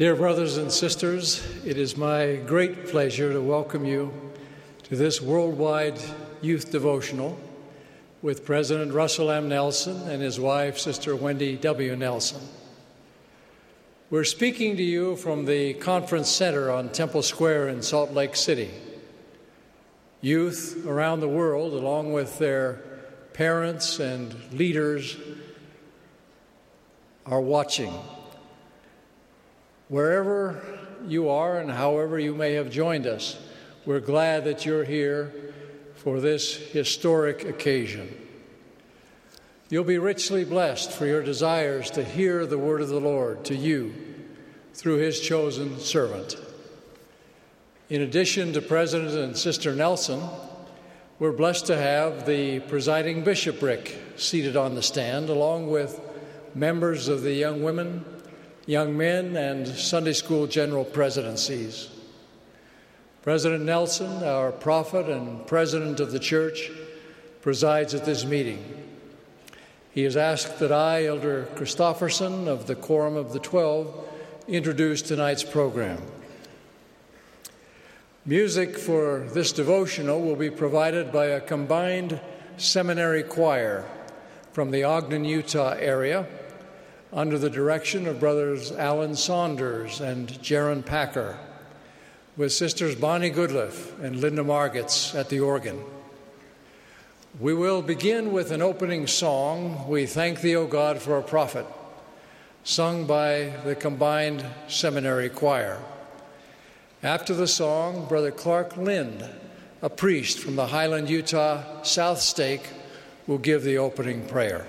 Dear brothers and sisters, it is my great pleasure to welcome you to this worldwide youth devotional with President Russell M. Nelson and his wife, Sister Wendy W. Nelson. We're speaking to you from the Conference Center on Temple Square in Salt Lake City. Youth around the world, along with their parents and leaders, are watching. Wherever you are and however you may have joined us, we're glad that you're here for this historic occasion. You'll be richly blessed for your desires to hear the word of the Lord to you through his chosen servant. In addition to President and Sister Nelson, we're blessed to have the presiding bishopric seated on the stand, along with members of the young women, young men, and Sunday school general presidencies. President Nelson, our prophet and president of the church, presides at this meeting. He has asked that I, Elder Christofferson of the Quorum of the Twelve, introduce tonight's program. Music for this devotional will be provided by a combined seminary choir from the Ogden, Utah area under the direction of brothers Alan Saunders and Jaron Packer, with sisters Bonnie Goodliffe and Linda Margetts at the organ. We will begin with an opening song, We Thank Thee, O God, for a Prophet, sung by the combined seminary choir. After the song, Brother Clark Lind, a priest from the Highland, Utah South Stake, will give the opening prayer.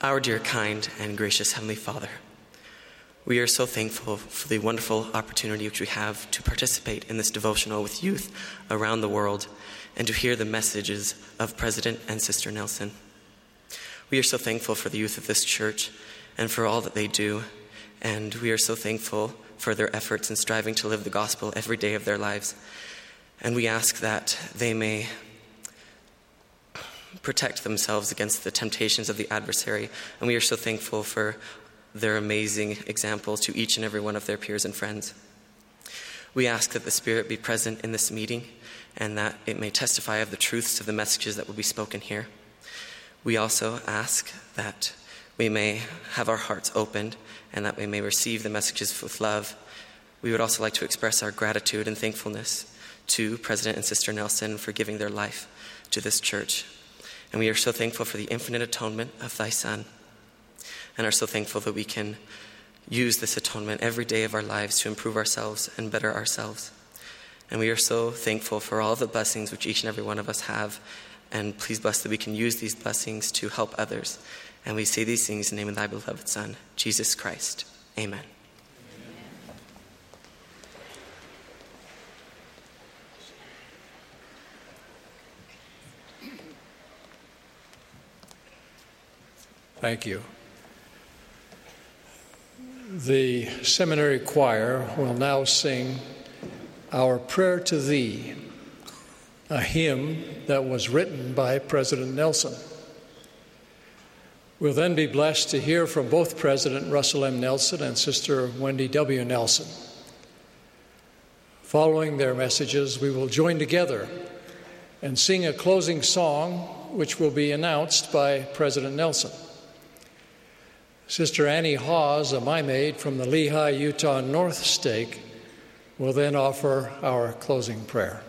Our dear, kind, and gracious Heavenly Father, we are so thankful for the wonderful opportunity which we have to participate in this devotional with youth around the world and to hear the messages of President and Sister Nelson. We are so thankful for the youth of this church and for all that they do, and we are so thankful for their efforts in striving to live the gospel every day of their lives. And we ask that they may protect themselves against the temptations of the adversary. And we are so thankful for their amazing examples to each and every one of their peers and friends. We ask that the Spirit be present in this meeting and that it may testify of the truths of the messages that will be spoken here. We also ask that we may have our hearts opened and that we may receive the messages with love. We would also like to express our gratitude and thankfulness to President and Sister Nelson for giving their life to this church. And we are so thankful for the infinite atonement of thy Son, and are so thankful that we can use this atonement every day of our lives to improve ourselves and better ourselves. And we are so thankful for all the blessings which each and every one of us have. And please bless that we can use these blessings to help others. And we say these things in the name of thy beloved Son, Jesus Christ. Amen. Thank you. The seminary choir will now sing Our Prayer to Thee, a hymn that was written by President Nelson. We'll then be blessed to hear from both President Russell M. Nelson and Sister Wendy W. Nelson. Following their messages, we will join together and sing a closing song, which will be announced by President Nelson. Sister Annie Hawes, a Mia Maid from the Lehi, Utah North Stake, will then offer our closing prayer.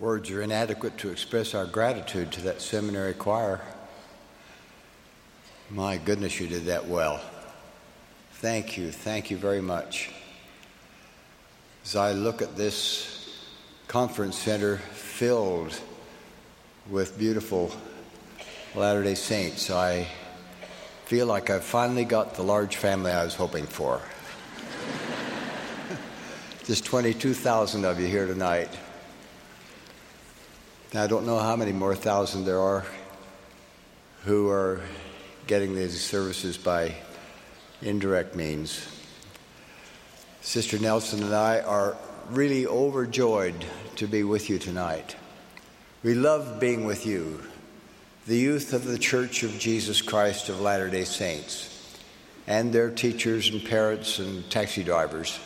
Words are inadequate to express our gratitude to that seminary choir. My goodness, you did that well. Thank you. Thank you very much. As I look at this conference center filled with beautiful Latter day Saints, I feel like I've finally got the large family I was hoping for. There's 22,000 of you here tonight. Now, I don't know how many more thousand there are who are getting these services by indirect means. Sister Nelson and I are really overjoyed to be with you tonight. We love being with you, the youth of the Church of Jesus Christ of Latter day Saints, and their teachers and parents and taxi drivers.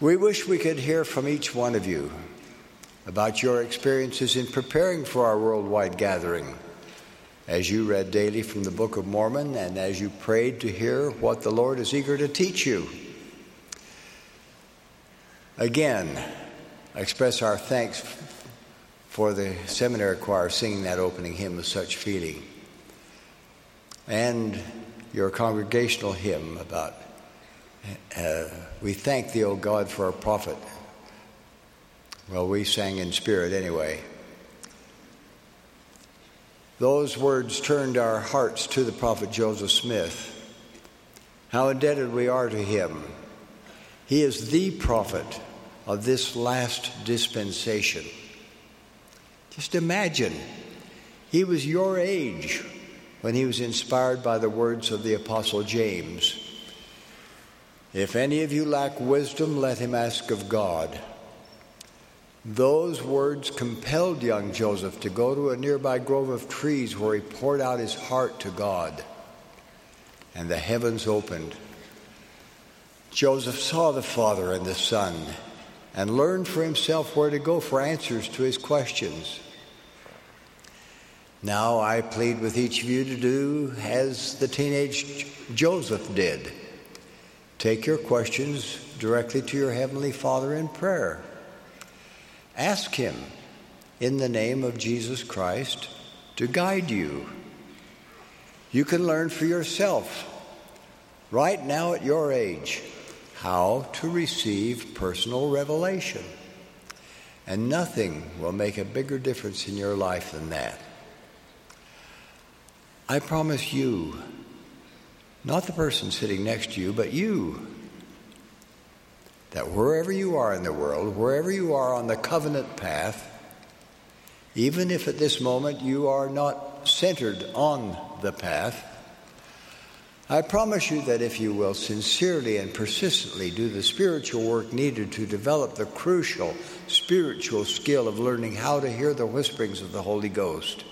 We wish we could hear from each one of you about your experiences in preparing for our worldwide gathering as you read daily from the Book of Mormon and as you prayed to hear what the Lord is eager to teach you. Again, I express our thanks for the seminary choir singing that opening hymn with such feeling, and your congregational hymn about uh, we thank thee, O God, for our prophet. Well, we sang in spirit anyway. Those words turned our hearts to the prophet Joseph Smith. How indebted we are to him. He is the prophet of this last dispensation. Just imagine, he was your age when he was inspired by the words of the Apostle James. If any of you lack wisdom, let him ask of God those words compelled young Joseph to go to a nearby grove of trees where he poured out his heart to God, and the heavens opened. Joseph saw the Father and the Son and learned for himself where to go for answers to his questions. Now I plead with each of you to do as the teenage Joseph did. Take your questions directly to your Heavenly Father in prayer. Ask Him in the name of Jesus Christ to guide you. You can learn for yourself right now at your age how to receive personal revelation. And nothing will make a bigger difference in your life than that. I promise you, not the person sitting next to you, but you, that wherever you are in the world, wherever you are on the covenant path, even if at this moment you are not centered on the path, I promise you that if you will sincerely and persistently do the spiritual work needed to develop the crucial spiritual skill of learning how to hear the whisperings of the Holy Ghost,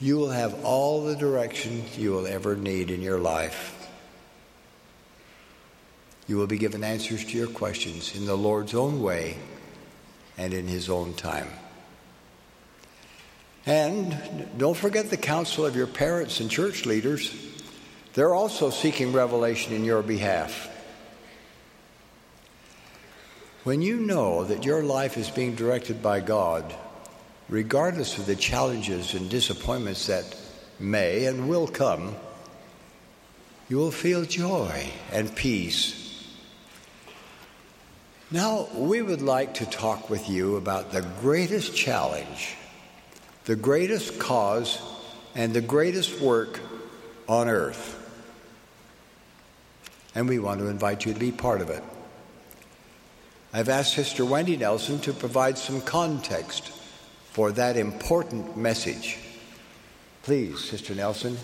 you will have all the direction you will ever need in your life. You will be given answers to your questions in the Lord's own way and in His own time. And don't forget the counsel of your parents and church leaders. They're also seeking revelation in your behalf. When you know that your life is being directed by God, regardless of the challenges and disappointments that may and will come, you will feel joy and peace now, we would like to talk with you about the greatest challenge, the greatest cause, and the greatest work on earth. And we want to invite you to be part of it. I've asked Sister Wendy Nelson to provide some context for that important message. Please, Sister Nelson.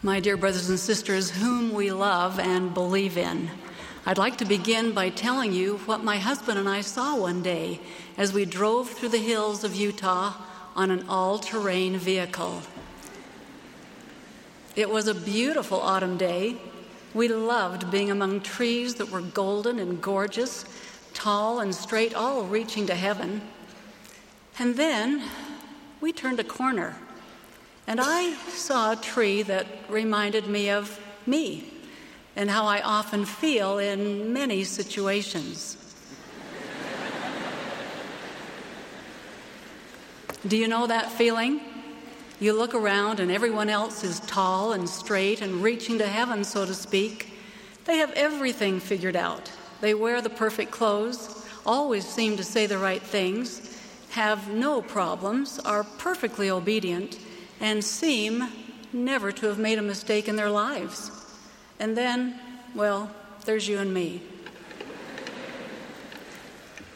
my dear brothers and sisters, whom we love and believe in. I'd like to begin by telling you what my husband and I saw one day as we drove through the hills of Utah on an all terrain vehicle. It was a beautiful autumn day. We loved being among trees that were golden and gorgeous, tall and straight, all reaching to heaven. And then we turned a corner and I saw a tree that reminded me of me, and how I often feel in many situations. Do you know that feeling? You look around and everyone else is tall and straight and reaching to heaven, so to speak. They have everything figured out. They wear the perfect clothes, always seem to say the right things, have no problems, are perfectly obedient, and seem never to have made a mistake in their lives. And then, well, there's you and me.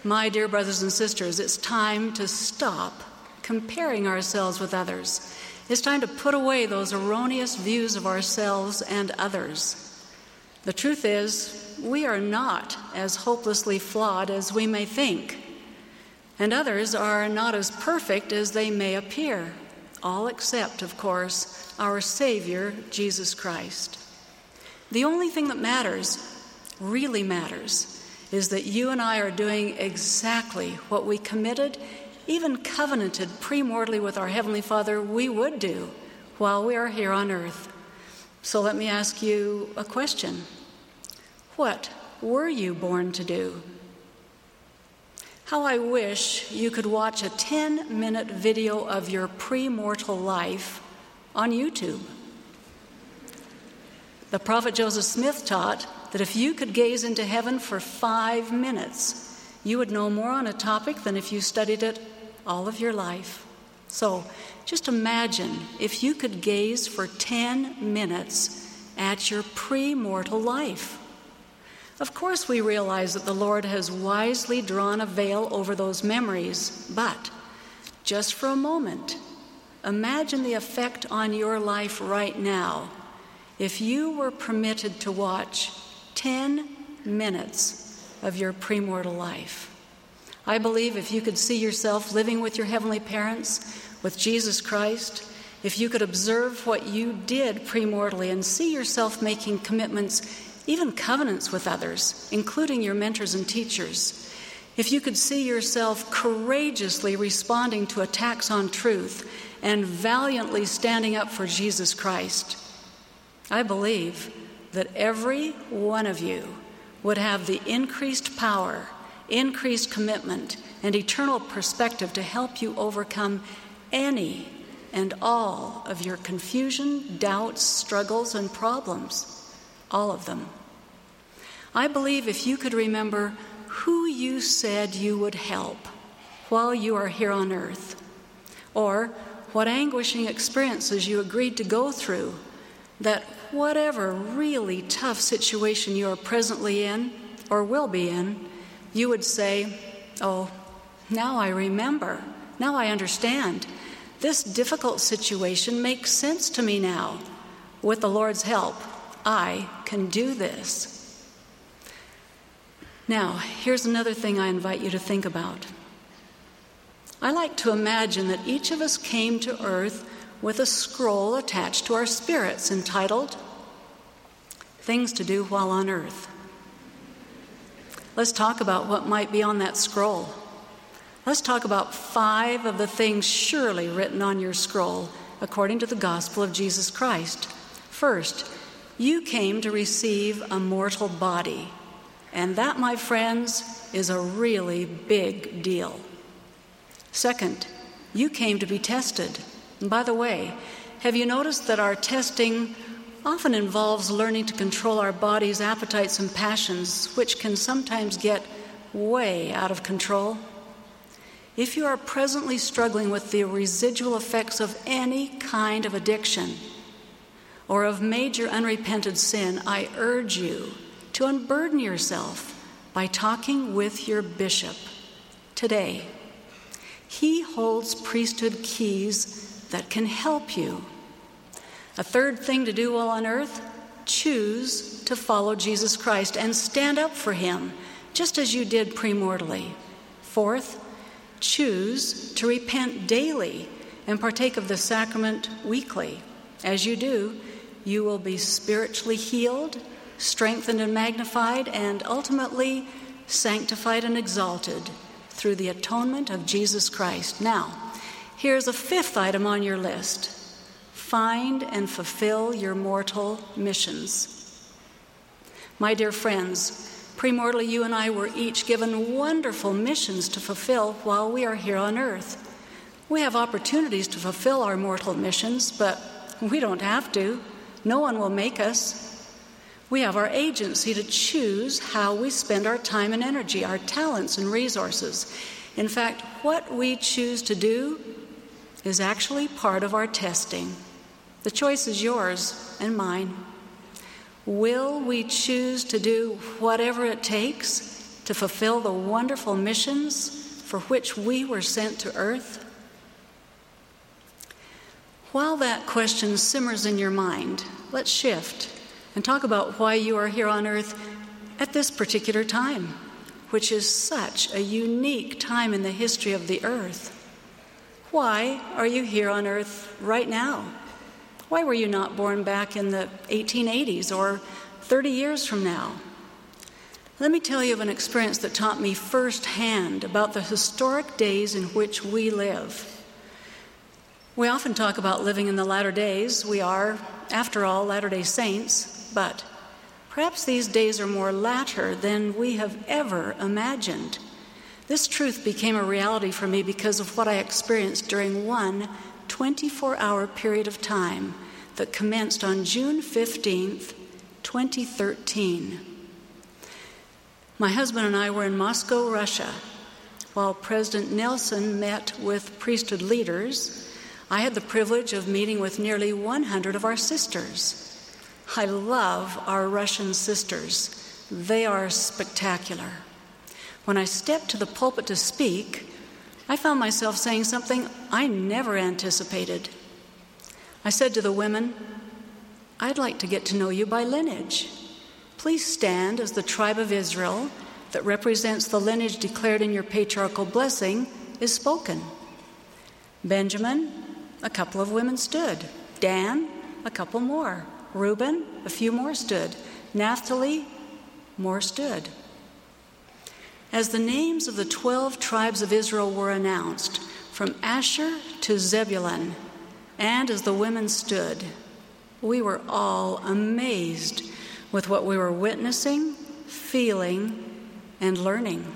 My dear brothers and sisters, it's time to stop comparing ourselves with others. It's time to put away those erroneous views of ourselves and others. The truth is, we are not as hopelessly flawed as we may think, and others are not as perfect as they may appear, all except, of course, our Savior, Jesus Christ. The only thing that matters, really matters, is that you and I are doing exactly what we committed, even covenanted premortally with our Heavenly Father we would do while we are here on earth. So let me ask you a question What were you born to do? How I wish you could watch a 10 minute video of your premortal life on YouTube. The prophet Joseph Smith taught that if you could gaze into heaven for five minutes, you would know more on a topic than if you studied it all of your life. So just imagine if you could gaze for 10 minutes at your pre-mortal life. Of course, we realize that the Lord has wisely drawn a veil over those memories, but just for a moment, imagine the effect on your life right now if you were permitted to watch 10 minutes of your premortal life. I believe if you could see yourself living with your heavenly parents, with Jesus Christ, if you could observe what you did premortally and see yourself making commitments, even covenants with others, including your mentors and teachers, if you could see yourself courageously responding to attacks on truth and valiantly standing up for Jesus Christ, I believe that every one of you would have the increased power, increased commitment, and eternal perspective to help you overcome any and all of your confusion, doubts, struggles, and problems. All of them. I believe if you could remember who you said you would help while you are here on earth, or what anguishing experiences you agreed to go through that whatever really tough situation you are presently in or will be in, you would say, Oh, now I remember. Now I understand. This difficult situation makes sense to me now. With the Lord's help, I can do this. Now, here's another thing I invite you to think about. I like to imagine that each of us came to earth with a scroll attached to our spirits entitled Things to Do While on Earth. Let's talk about what might be on that scroll. Let's talk about five of the things surely written on your scroll according to the gospel of Jesus Christ. First, you came to receive a mortal body, and that, my friends, is a really big deal. Second, you came to be tested. And by the way, have you noticed that our testing often involves learning to control our body's appetites and passions, which can sometimes get way out of control? If you are presently struggling with the residual effects of any kind of addiction or of major unrepented sin, I urge you to unburden yourself by talking with your bishop today. He holds priesthood keys that can help you. A third thing to do while on earth choose to follow Jesus Christ and stand up for him, just as you did premortally. Fourth, choose to repent daily and partake of the sacrament weekly. As you do, you will be spiritually healed, strengthened and magnified, and ultimately sanctified and exalted through the atonement of Jesus Christ. Now, Here's a fifth item on your list find and fulfill your mortal missions. My dear friends, premortally, you and I were each given wonderful missions to fulfill while we are here on earth. We have opportunities to fulfill our mortal missions, but we don't have to. No one will make us. We have our agency to choose how we spend our time and energy, our talents and resources. In fact, what we choose to do is actually part of our testing. The choice is yours and mine. Will we choose to do whatever it takes to fulfill the wonderful missions for which we were sent to earth? While that question simmers in your mind, let's shift and talk about why you are here on earth at this particular time, which is such a unique time in the history of the earth. Why are you here on earth right now? Why were you not born back in the 1880s or 30 years from now? Let me tell you of an experience that taught me firsthand about the historic days in which we live. We often talk about living in the latter days. We are, after all, Latter day Saints. But perhaps these days are more latter than we have ever imagined. This truth became a reality for me because of what I experienced during one 24 hour period of time that commenced on June 15th, 2013. My husband and I were in Moscow, Russia. While President Nelson met with priesthood leaders, I had the privilege of meeting with nearly 100 of our sisters. I love our Russian sisters. They are spectacular. When I stepped to the pulpit to speak, I found myself saying something I never anticipated. I said to the women, I'd like to get to know you by lineage. Please stand as the tribe of Israel that represents the lineage declared in your patriarchal blessing is spoken. Benjamin, a couple of women stood. Dan, a couple more. Reuben, a few more stood. Naphtali, more stood. As the names of the 12 tribes of Israel were announced, from Asher to Zebulun, and as the women stood, we were all amazed with what we were witnessing, feeling, and learning.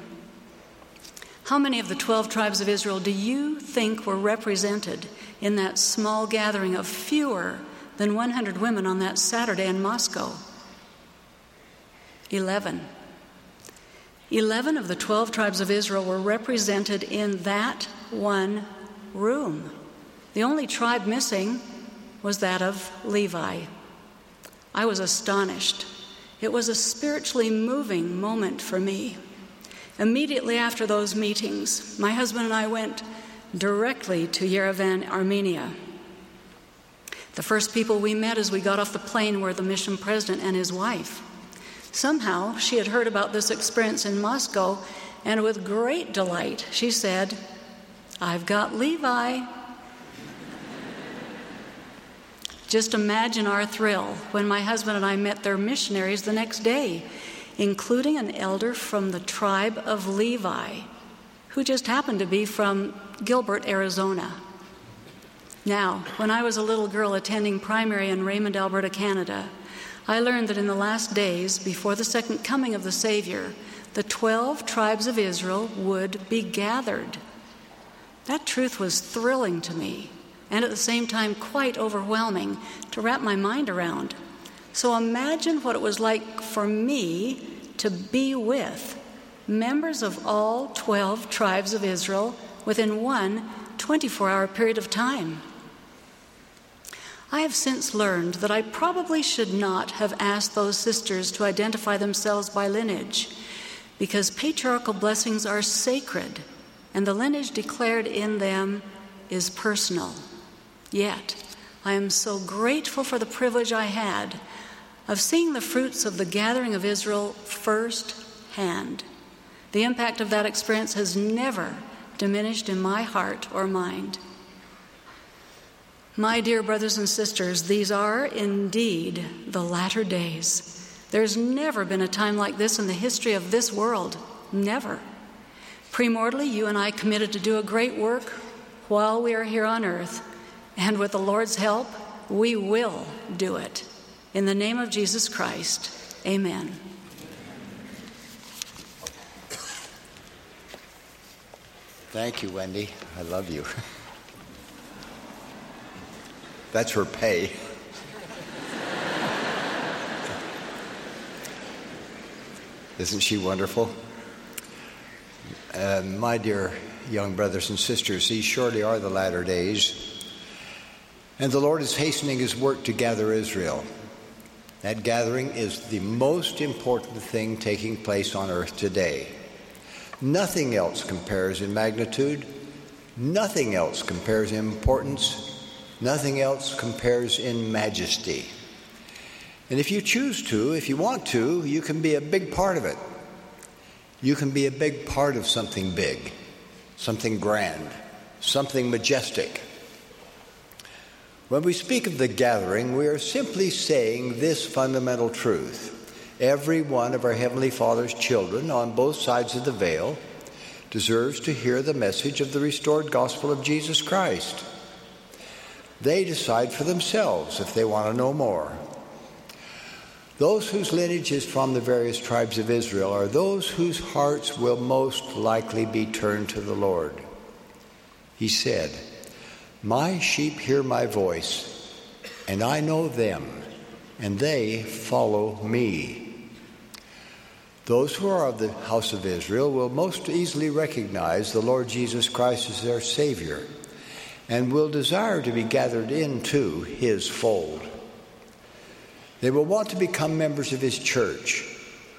How many of the 12 tribes of Israel do you think were represented in that small gathering of fewer than 100 women on that Saturday in Moscow. 11. 11 of the 12 tribes of Israel were represented in that one room. The only tribe missing was that of Levi. I was astonished. It was a spiritually moving moment for me. Immediately after those meetings, my husband and I went directly to Yerevan, Armenia. The first people we met as we got off the plane were the mission president and his wife. Somehow, she had heard about this experience in Moscow, and with great delight, she said, I've got Levi. Just imagine our thrill when my husband and I met their missionaries the next day, including an elder from the tribe of Levi, who just happened to be from Gilbert, Arizona. Now, when I was a little girl attending primary in Raymond, Alberta, Canada, I learned that in the last days, before the second coming of the Savior, the 12 tribes of Israel would be gathered. That truth was thrilling to me, and at the same time quite overwhelming to wrap my mind around. So imagine what it was like for me to be with members of all 12 tribes of Israel within one 24 hour period of time. I have since learned that I probably should not have asked those sisters to identify themselves by lineage, because patriarchal blessings are sacred, and the lineage declared in them is personal. Yet, I am so grateful for the privilege I had of seeing the fruits of the gathering of Israel firsthand. The impact of that experience has never diminished in my heart or mind. My dear brothers and sisters, these are indeed the latter days. There's never been a time like this in the history of this world. Never. Premortally, you and I committed to do a great work while we are here on earth, and with the Lord's help, we will do it. In the name of Jesus Christ, Amen. Thank you, Wendy. I love you. That's her pay. Isn't she wonderful? Uh, my dear young brothers and sisters, these surely are the latter days. And the Lord is hastening his work to gather Israel. That gathering is the most important thing taking place on earth today. Nothing else compares in magnitude, nothing else compares in importance, nothing else compares in majesty. And if you choose to, if you want to, you can be a big part of it. You can be a big part of something big, something grand, something majestic. When we speak of the gathering, we are simply saying this fundamental truth. Every one of our Heavenly Father's children on both sides of the veil deserves to hear the message of the restored gospel of Jesus Christ. They decide for themselves if they want to know more. Those whose lineage is from the various tribes of Israel are those whose hearts will most likely be turned to the Lord. He said, My sheep hear my voice, and I know them, and they follow me. Those who are of the house of Israel will most easily recognize the Lord Jesus Christ as their Savior and will desire to be gathered into His fold. They will want to become members of His church,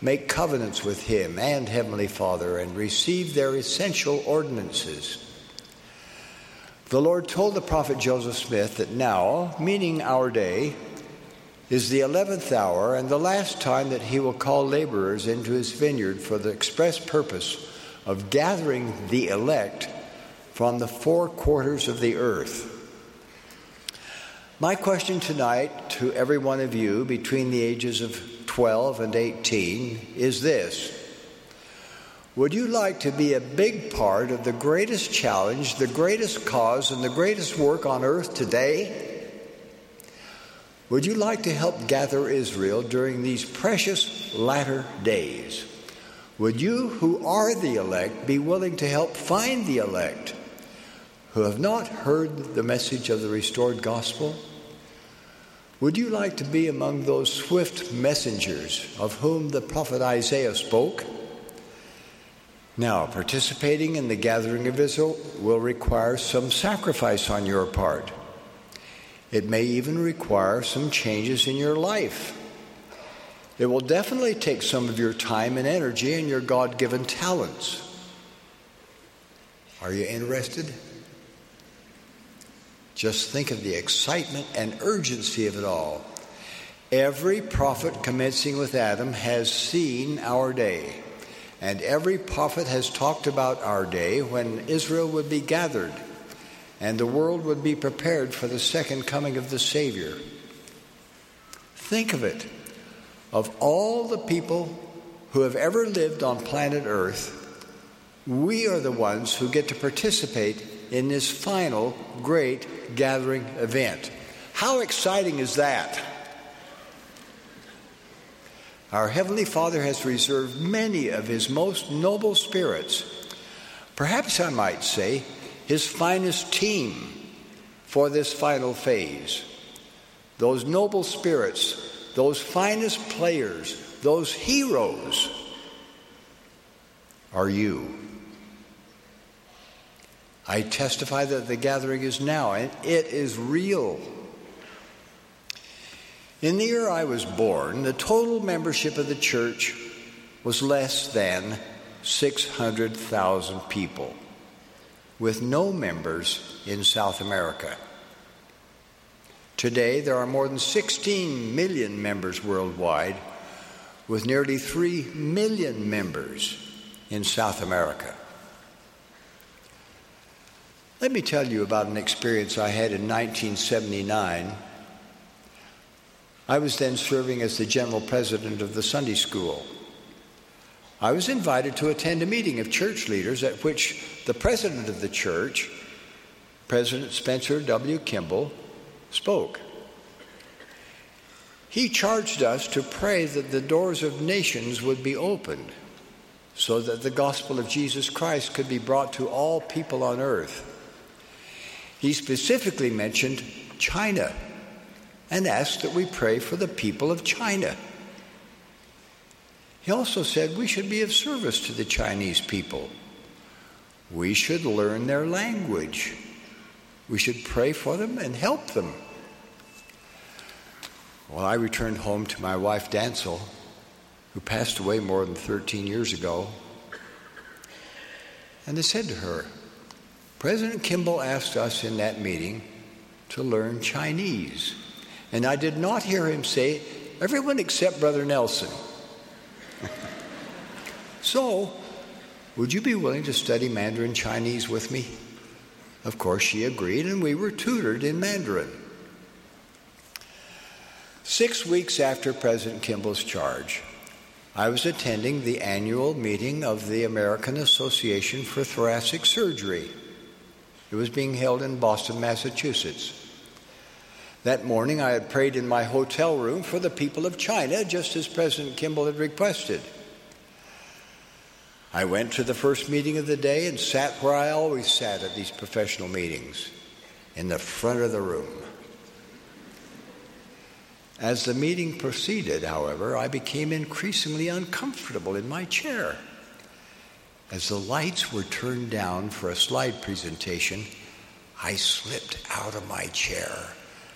make covenants with Him and Heavenly Father, and receive their essential ordinances. The Lord told the prophet Joseph Smith that now, meaning our day, is the eleventh hour and the last time that he will call laborers into his vineyard for the express purpose of gathering the elect from the four quarters of the earth. My question tonight to every one of you between the ages of 12 and 18 is this Would you like to be a big part of the greatest challenge, the greatest cause, and the greatest work on earth today? Would you like to help gather Israel during these precious latter days? Would you, who are the elect, be willing to help find the elect who have not heard the message of the restored gospel? Would you like to be among those swift messengers of whom the prophet Isaiah spoke? Now, participating in the gathering of Israel will require some sacrifice on your part. It may even require some changes in your life. It will definitely take some of your time and energy and your God given talents. Are you interested? Just think of the excitement and urgency of it all. Every prophet commencing with Adam has seen our day, and every prophet has talked about our day when Israel would be gathered and the world would be prepared for the second coming of the Savior. Think of it. Of all the people who have ever lived on planet Earth, we are the ones who get to participate in this final great gathering event. How exciting is that? Our Heavenly Father has reserved many of His most noble spirits, perhaps I might say, His finest team for this final phase. Those noble spirits, those finest players, those heroes are you. I testify that the gathering is now, and it is real. In the year I was born, the total membership of the church was less than 600,000 people, with no members in South America. Today, there are more than 16 million members worldwide, with nearly 3 million members in South America. Let me tell you about an experience I had in 1979. I was then serving as the general president of the Sunday school. I was invited to attend a meeting of church leaders at which the president of the church, President Spencer W. Kimball, spoke. He charged us to pray that the doors of nations would be opened so that the gospel of Jesus Christ could be brought to all people on earth. He specifically mentioned China and asked that we pray for the people of China. He also said we should be of service to the Chinese people. We should learn their language. We should pray for them and help them. Well, I returned home to my wife, Dantzel, who passed away more than 13 years ago. And I said to her, President Kimball asked us in that meeting to learn Chinese. And I did not hear him say, everyone except Brother Nelson. so, would you be willing to study Mandarin Chinese with me? Of course, she agreed, and we were tutored in Mandarin. Six weeks after President Kimball's charge, I was attending the annual meeting of the American Association for Thoracic Surgery. It was being held in Boston, Massachusetts. That morning, I had prayed in my hotel room for the people of China, just as President Kimball had requested. I went to the first meeting of the day and sat where I always sat at these professional meetings, in the front of the room. As the meeting proceeded, however, I became increasingly uncomfortable in my chair. As the lights were turned down for a slide presentation, I slipped out of my chair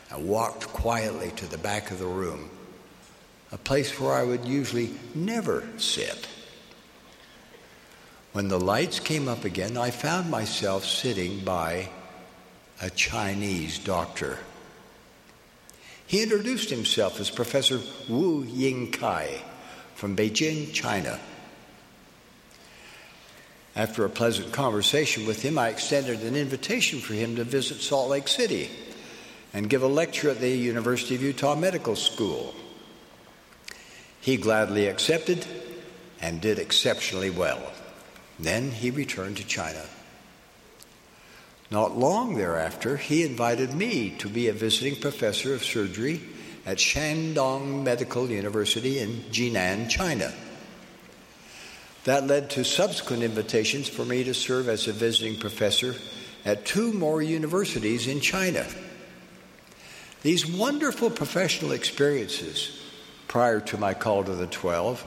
and walked quietly to the back of the room, a place where I would usually never sit. When the lights came up again, I found myself sitting by a Chinese doctor. He introduced himself as Professor Wu Yingkai from Beijing, China. After a pleasant conversation with him, I extended an invitation for him to visit Salt Lake City and give a lecture at the University of Utah Medical School. He gladly accepted and did exceptionally well. Then he returned to China. Not long thereafter, he invited me to be a visiting professor of surgery at Shandong Medical University in Jinan, China. That led to subsequent invitations for me to serve as a visiting professor at two more universities in China. These wonderful professional experiences prior to my call to the 12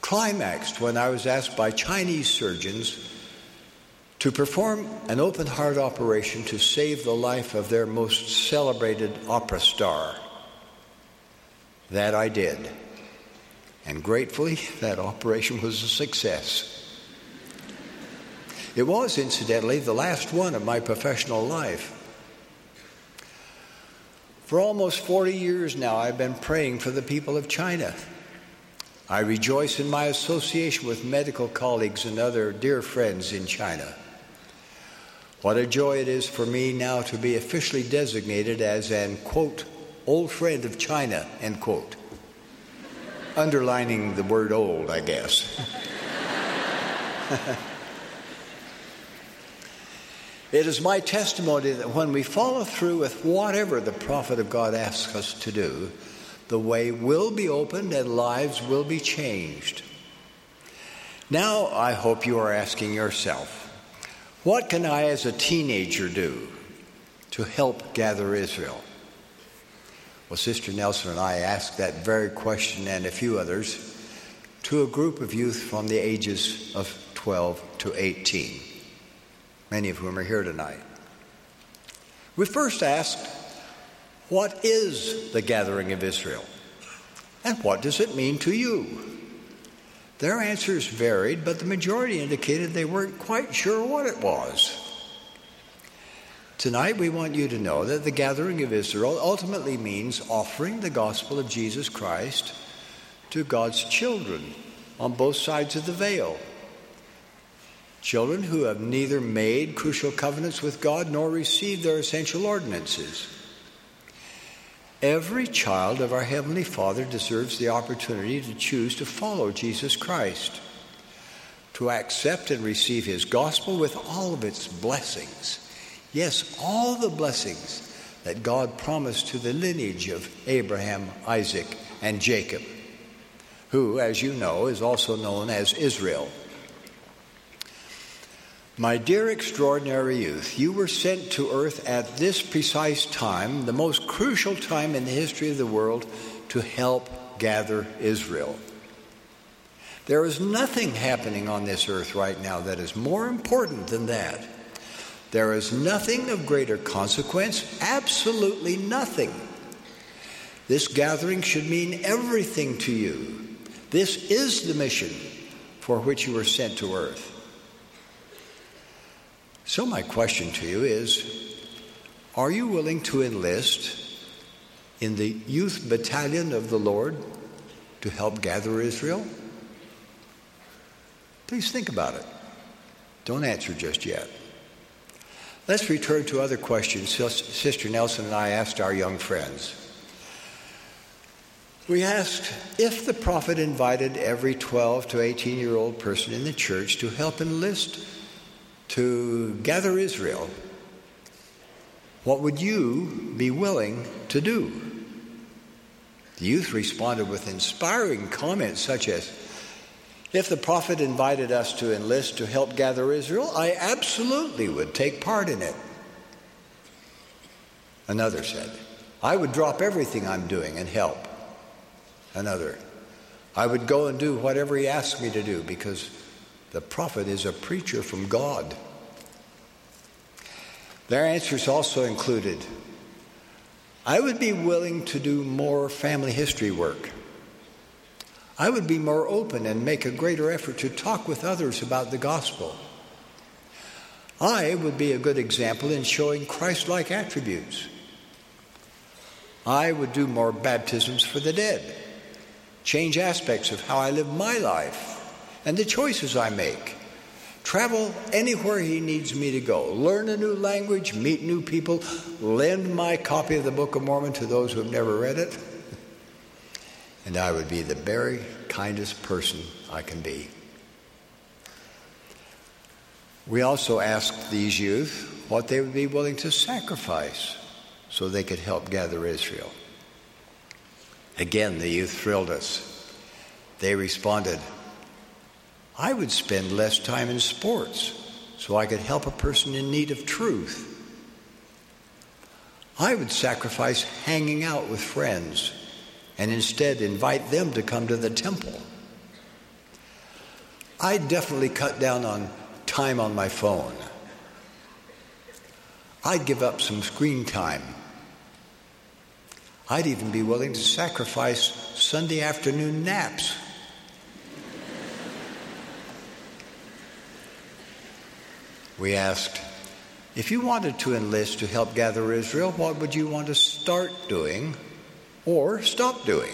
climaxed when I was asked by Chinese surgeons to perform an open heart operation to save the life of their most celebrated opera star. That I did. And gratefully, that operation was a success. It was, incidentally, the last one of my professional life. For almost 40 years now, I've been praying for the people of China. I rejoice in my association with medical colleagues and other dear friends in China. What a joy it is for me now to be officially designated as an, quote, old friend of China, end quote. Underlining the word old, I guess. it is my testimony that when we follow through with whatever the prophet of God asks us to do, the way will be opened and lives will be changed. Now, I hope you are asking yourself, what can I, as a teenager, do to help gather Israel? Well, Sister Nelson and I asked that very question and a few others to a group of youth from the ages of 12 to 18, many of whom are here tonight. We first asked, What is the gathering of Israel? And what does it mean to you? Their answers varied, but the majority indicated they weren't quite sure what it was. Tonight, we want you to know that the gathering of Israel ultimately means offering the gospel of Jesus Christ to God's children on both sides of the veil. Children who have neither made crucial covenants with God nor received their essential ordinances. Every child of our Heavenly Father deserves the opportunity to choose to follow Jesus Christ, to accept and receive His gospel with all of its blessings. Yes, all the blessings that God promised to the lineage of Abraham, Isaac, and Jacob, who, as you know, is also known as Israel. My dear extraordinary youth, you were sent to earth at this precise time, the most crucial time in the history of the world, to help gather Israel. There is nothing happening on this earth right now that is more important than that. There is nothing of greater consequence, absolutely nothing. This gathering should mean everything to you. This is the mission for which you were sent to earth. So, my question to you is Are you willing to enlist in the youth battalion of the Lord to help gather Israel? Please think about it. Don't answer just yet. Let's return to other questions Sister Nelson and I asked our young friends. We asked if the prophet invited every 12 to 18 year old person in the church to help enlist to gather Israel, what would you be willing to do? The youth responded with inspiring comments such as, If the prophet invited us to enlist to help gather Israel, I absolutely would take part in it. Another said, I would drop everything I'm doing and help. Another, I would go and do whatever he asked me to do because the prophet is a preacher from God. Their answers also included I would be willing to do more family history work. I would be more open and make a greater effort to talk with others about the gospel. I would be a good example in showing Christ like attributes. I would do more baptisms for the dead, change aspects of how I live my life and the choices I make. Travel anywhere he needs me to go. Learn a new language, meet new people, lend my copy of the Book of Mormon to those who have never read it. And I would be the very kindest person I can be. We also asked these youth what they would be willing to sacrifice so they could help gather Israel. Again, the youth thrilled us. They responded, I would spend less time in sports so I could help a person in need of truth. I would sacrifice hanging out with friends and instead invite them to come to the temple. I'd definitely cut down on time on my phone. I'd give up some screen time. I'd even be willing to sacrifice Sunday afternoon naps we asked, if you wanted to enlist to help gather Israel, what would you want to start doing or stop doing?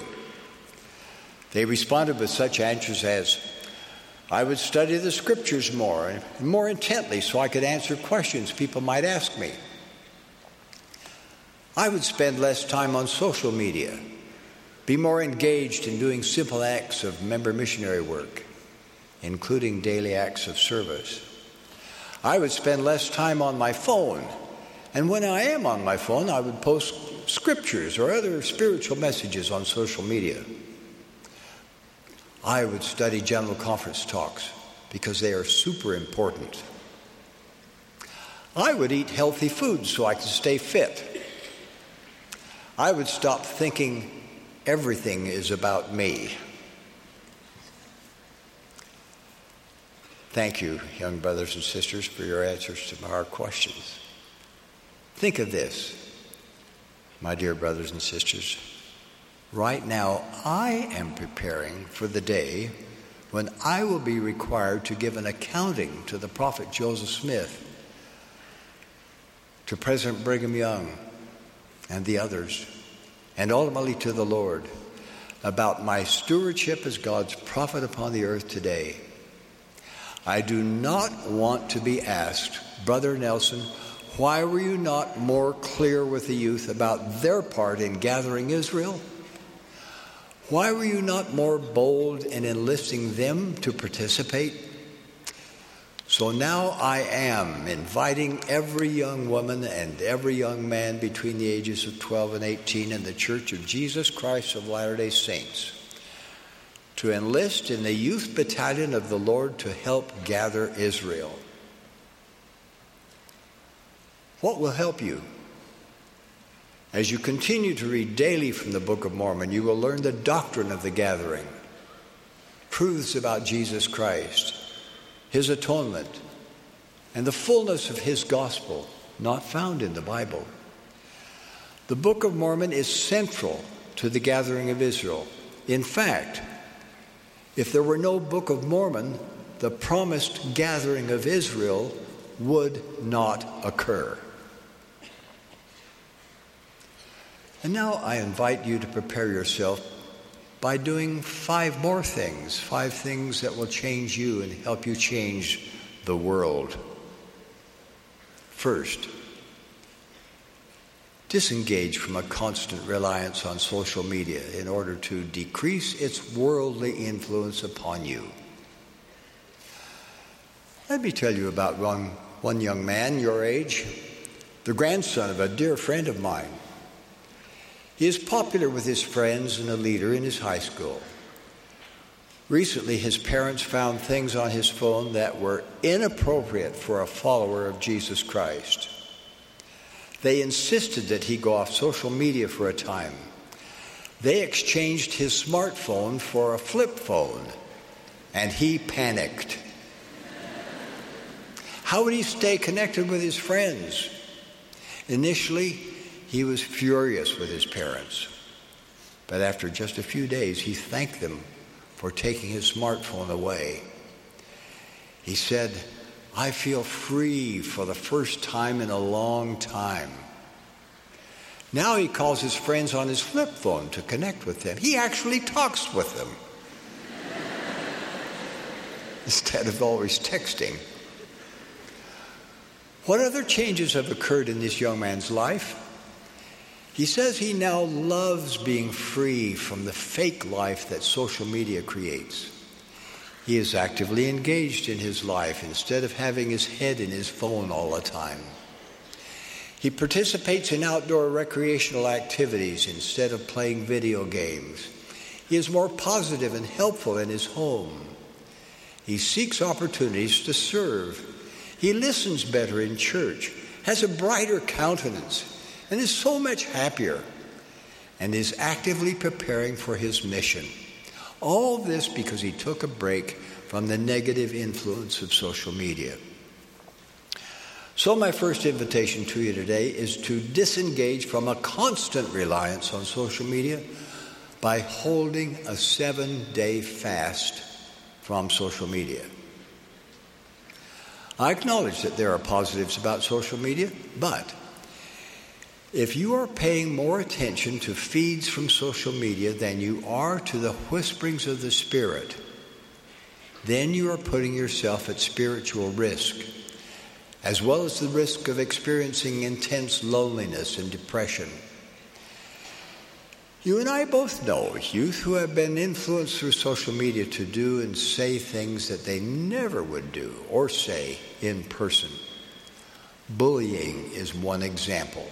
They responded with such answers as, I would study the scriptures more and more intently so I could answer questions people might ask me. I would spend less time on social media, be more engaged in doing simple acts of member missionary work, including daily acts of service. I would spend less time on my phone. And when I am on my phone, I would post scriptures or other spiritual messages on social media. I would study general conference talks because they are super important. I would eat healthy food so I could stay fit. I would stop thinking everything is about me. Thank you, young brothers and sisters, for your answers to our questions. Think of this, my dear brothers and sisters. Right now, I am preparing for the day when I will be required to give an accounting to the prophet Joseph Smith, to President Brigham Young, and the others, and ultimately to the Lord about my stewardship as God's prophet upon the earth today. I do not want to be asked, Brother Nelson, why were you not more clear with the youth about their part in gathering Israel? Why were you not more bold in enlisting them to participate? So now I am inviting every young woman and every young man between the ages of 12 and 18 in the Church of Jesus Christ of Latter day Saints to enlist in the youth battalion of the Lord to help gather Israel. What will help you? As you continue to read daily from the Book of Mormon, you will learn the doctrine of the gathering, truths about Jesus Christ, his atonement, and the fullness of his gospel, not found in the Bible. The Book of Mormon is central to the gathering of Israel. In fact, if there were no Book of Mormon, the promised gathering of Israel would not occur. And now I invite you to prepare yourself by doing five more things, five things that will change you and help you change the world. First, disengage from a constant reliance on social media in order to decrease its worldly influence upon you. Let me tell you about one, one young man your age, the grandson of a dear friend of mine. He is popular with his friends and a leader in his high school. Recently, his parents found things on his phone that were inappropriate for a follower of Jesus Christ. They insisted that he go off social media for a time. They exchanged his smartphone for a flip phone, and he panicked. How would he stay connected with his friends? Initially, he was furious with his parents. But after just a few days, he thanked them for taking his smartphone away. He said, I feel free for the first time in a long time. Now he calls his friends on his flip phone to connect with them. He actually talks with them instead of always texting. What other changes have occurred in this young man's life? He says he now loves being free from the fake life that social media creates. He is actively engaged in his life instead of having his head in his phone all the time. He participates in outdoor recreational activities instead of playing video games. He is more positive and helpful in his home. He seeks opportunities to serve. He listens better in church, has a brighter countenance, and is so much happier and is actively preparing for his mission. All this because he took a break from the negative influence of social media. So, my first invitation to you today is to disengage from a constant reliance on social media by holding a seven day fast from social media. I acknowledge that there are positives about social media, but if you are paying more attention to feeds from social media than you are to the whisperings of the Spirit, then you are putting yourself at spiritual risk, as well as the risk of experiencing intense loneliness and depression. You and I both know youth who have been influenced through social media to do and say things that they never would do or say in person. Bullying is one example.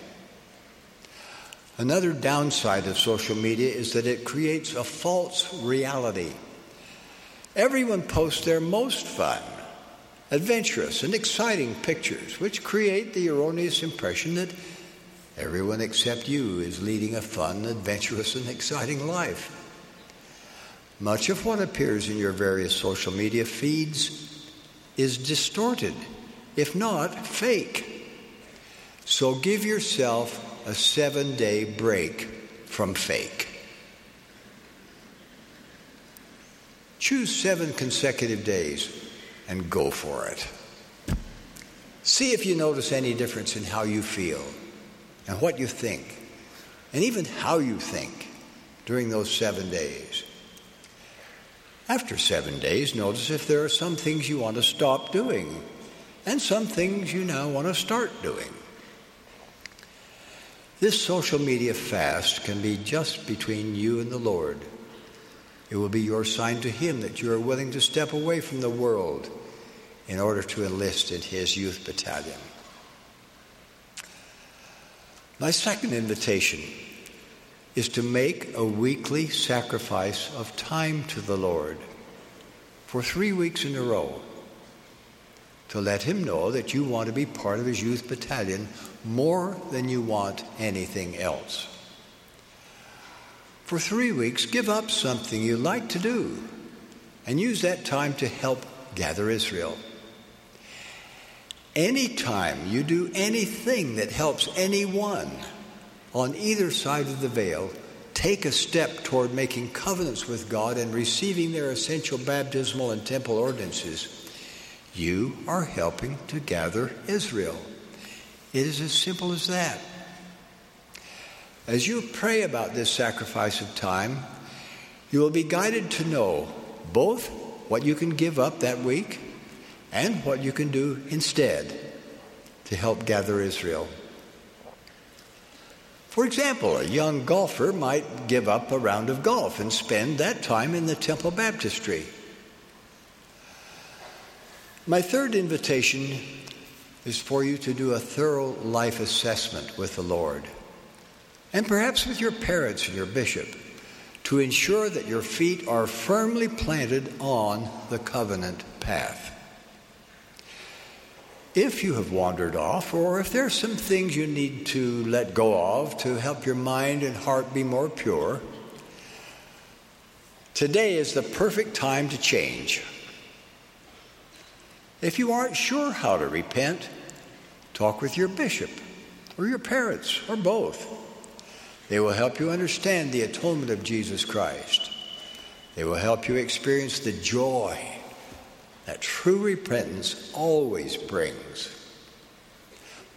Another downside of social media is that it creates a false reality. Everyone posts their most fun, adventurous, and exciting pictures, which create the erroneous impression that everyone except you is leading a fun, adventurous, and exciting life. Much of what appears in your various social media feeds is distorted, if not fake. So give yourself a seven day break from fake. Choose seven consecutive days and go for it. See if you notice any difference in how you feel and what you think, and even how you think during those seven days. After seven days, notice if there are some things you want to stop doing and some things you now want to start doing. This social media fast can be just between you and the Lord. It will be your sign to Him that you are willing to step away from the world in order to enlist in his youth battalion. My second invitation is to make a weekly sacrifice of time to the Lord for three weeks in a row to let him know that you want to be part of his youth battalion more than you want anything else. For three weeks, give up something you like to do and use that time to help gather Israel. Anytime you do anything that helps anyone on either side of the veil, take a step toward making covenants with God and receiving their essential baptismal and temple ordinances you are helping to gather Israel. It is as simple as that. As you pray about this sacrifice of time, you will be guided to know both what you can give up that week and what you can do instead to help gather Israel. For example, a young golfer might give up a round of golf and spend that time in the temple baptistry. My third invitation is for you to do a thorough life assessment with the Lord, and perhaps with your parents and your bishop, to ensure that your feet are firmly planted on the covenant path. If you have wandered off, or if there are some things you need to let go of to help your mind and heart be more pure, today is the perfect time to change. If you aren't sure how to repent, talk with your bishop or your parents or both. They will help you understand the atonement of Jesus Christ. They will help you experience the joy that true repentance always brings.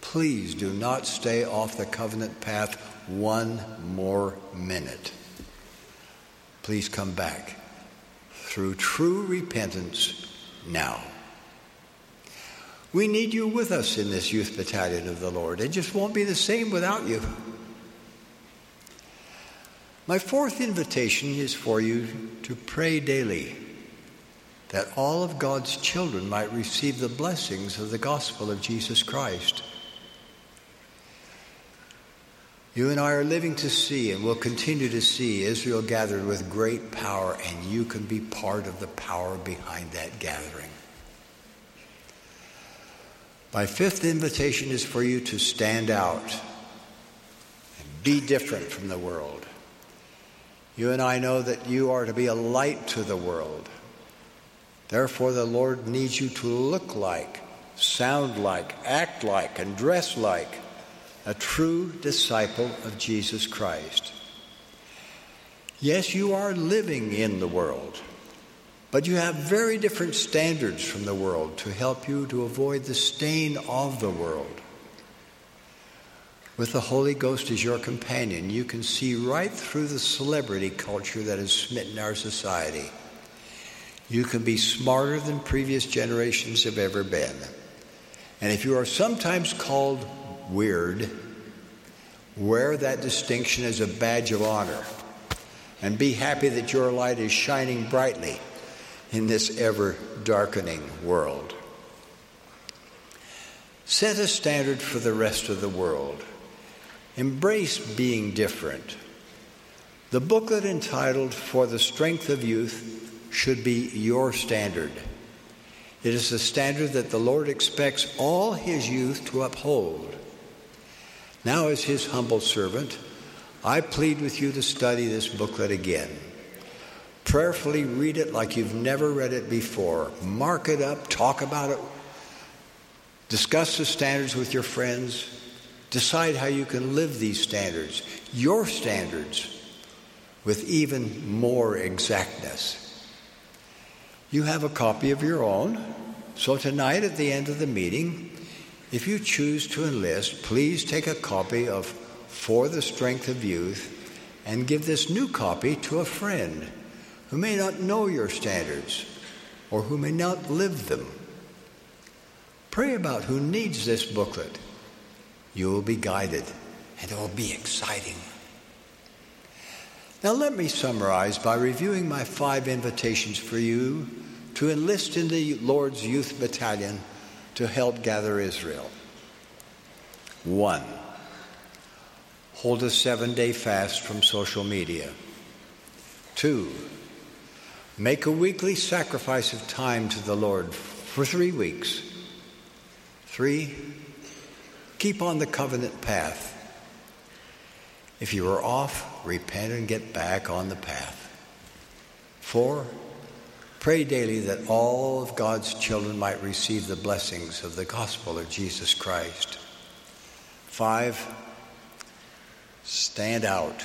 Please do not stay off the covenant path one more minute. Please come back through true repentance now. We need you with us in this youth battalion of the Lord. It just won't be the same without you. My fourth invitation is for you to pray daily that all of God's children might receive the blessings of the gospel of Jesus Christ. You and I are living to see and will continue to see Israel gathered with great power, and you can be part of the power behind that gathering. My fifth invitation is for you to stand out and be different from the world. You and I know that you are to be a light to the world. Therefore, the Lord needs you to look like, sound like, act like, and dress like a true disciple of Jesus Christ. Yes, you are living in the world. But you have very different standards from the world to help you to avoid the stain of the world. With the Holy Ghost as your companion, you can see right through the celebrity culture that has smitten our society. You can be smarter than previous generations have ever been. And if you are sometimes called weird, wear that distinction as a badge of honor and be happy that your light is shining brightly in this ever darkening world. Set a standard for the rest of the world. Embrace being different. The booklet entitled For the Strength of Youth should be your standard. It is the standard that the Lord expects all His youth to uphold. Now, as His humble servant, I plead with you to study this booklet again. Prayerfully read it like you've never read it before. Mark it up, talk about it, discuss the standards with your friends, decide how you can live these standards, your standards, with even more exactness. You have a copy of your own, so tonight at the end of the meeting, if you choose to enlist, please take a copy of For the Strength of Youth and give this new copy to a friend who may not know your standards or who may not live them. Pray about who needs this booklet. You will be guided and it will be exciting. Now, let me summarize by reviewing my five invitations for you to enlist in the Lord's Youth Battalion to help gather Israel. One, hold a seven day fast from social media. Two, make a weekly sacrifice of time to the Lord for three weeks. Three, keep on the covenant path. If you are off, repent and get back on the path. Four, pray daily that all of God's children might receive the blessings of the gospel of Jesus Christ. Five, stand out.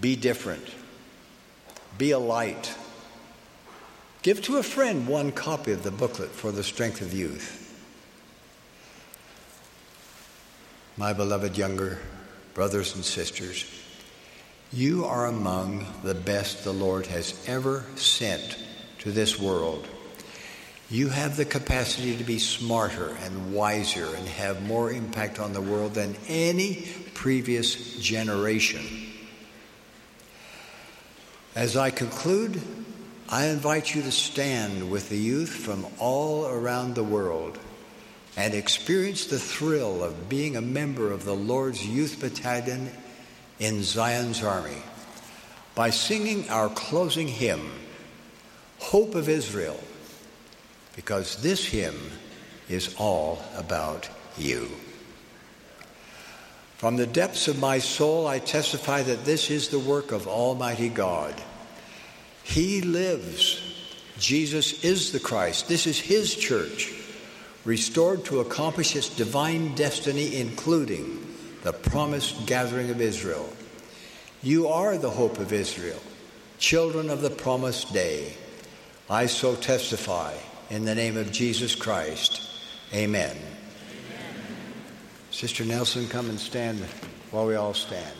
Be different. Be a light. Give to a friend one copy of the booklet for the strength of youth. My beloved younger brothers and sisters, you are among the best the Lord has ever sent to this world. You have the capacity to be smarter and wiser and have more impact on the world than any previous generation. As I conclude, I invite you to stand with the youth from all around the world and experience the thrill of being a member of the Lord's Youth Battalion in Zion's Army by singing our closing hymn, Hope of Israel, because this hymn is all about you. From the depths of my soul, I testify that this is the work of Almighty God. He lives. Jesus is the Christ. This is His church restored to accomplish its divine destiny, including the promised gathering of Israel. You are the hope of Israel, children of the promised day. I so testify in the name of Jesus Christ. Amen. Amen. Sister Nelson, come and stand while we all stand.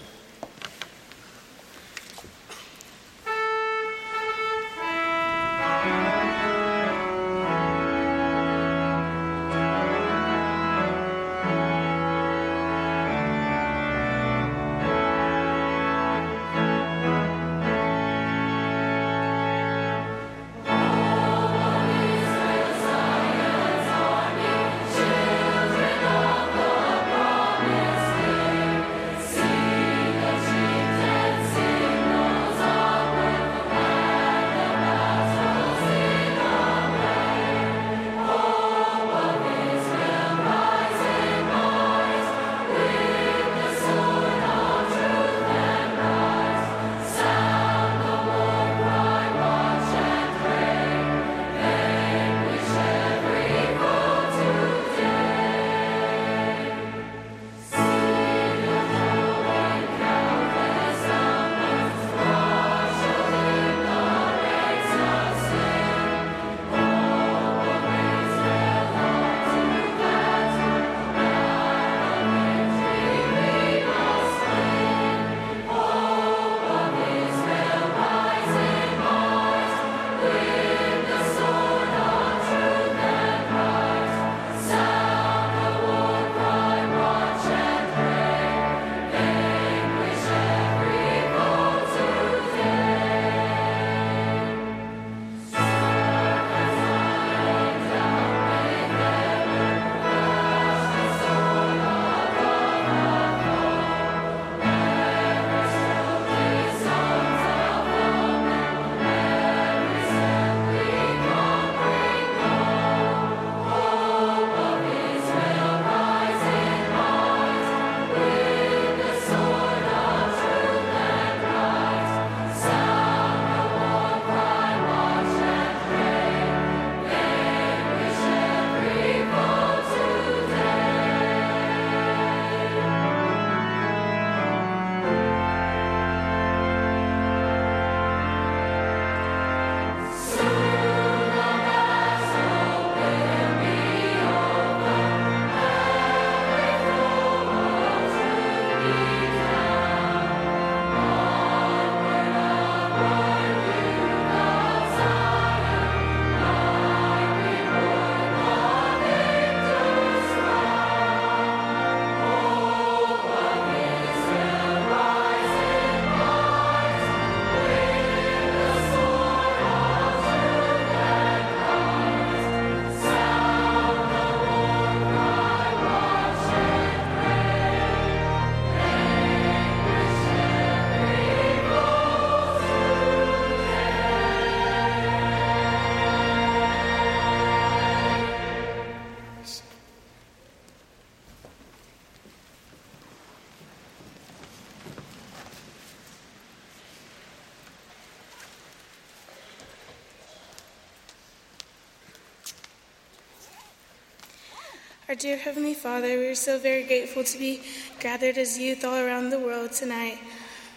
Our dear Heavenly Father, we are so very grateful to be gathered as youth all around the world tonight.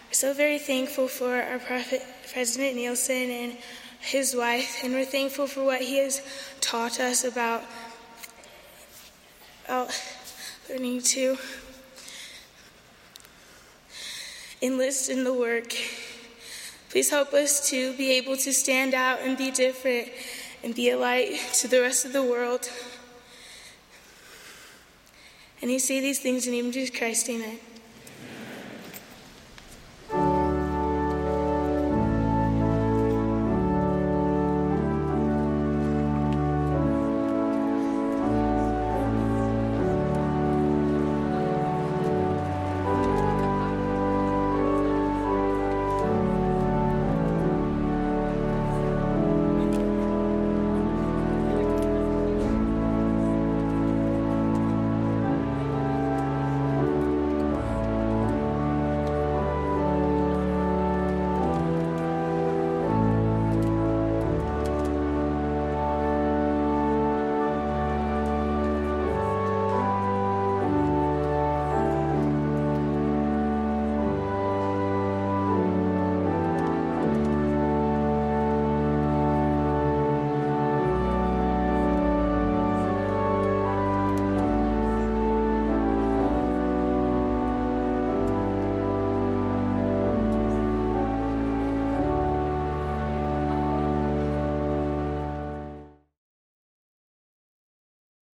We're so very thankful for our prophet, President Nelson and his wife, and we're thankful for what he has taught us about, about learning to enlist in the work. Please help us to be able to stand out and be different and be a light to the rest of the world. And you see these things in the name of Jesus Christ, amen.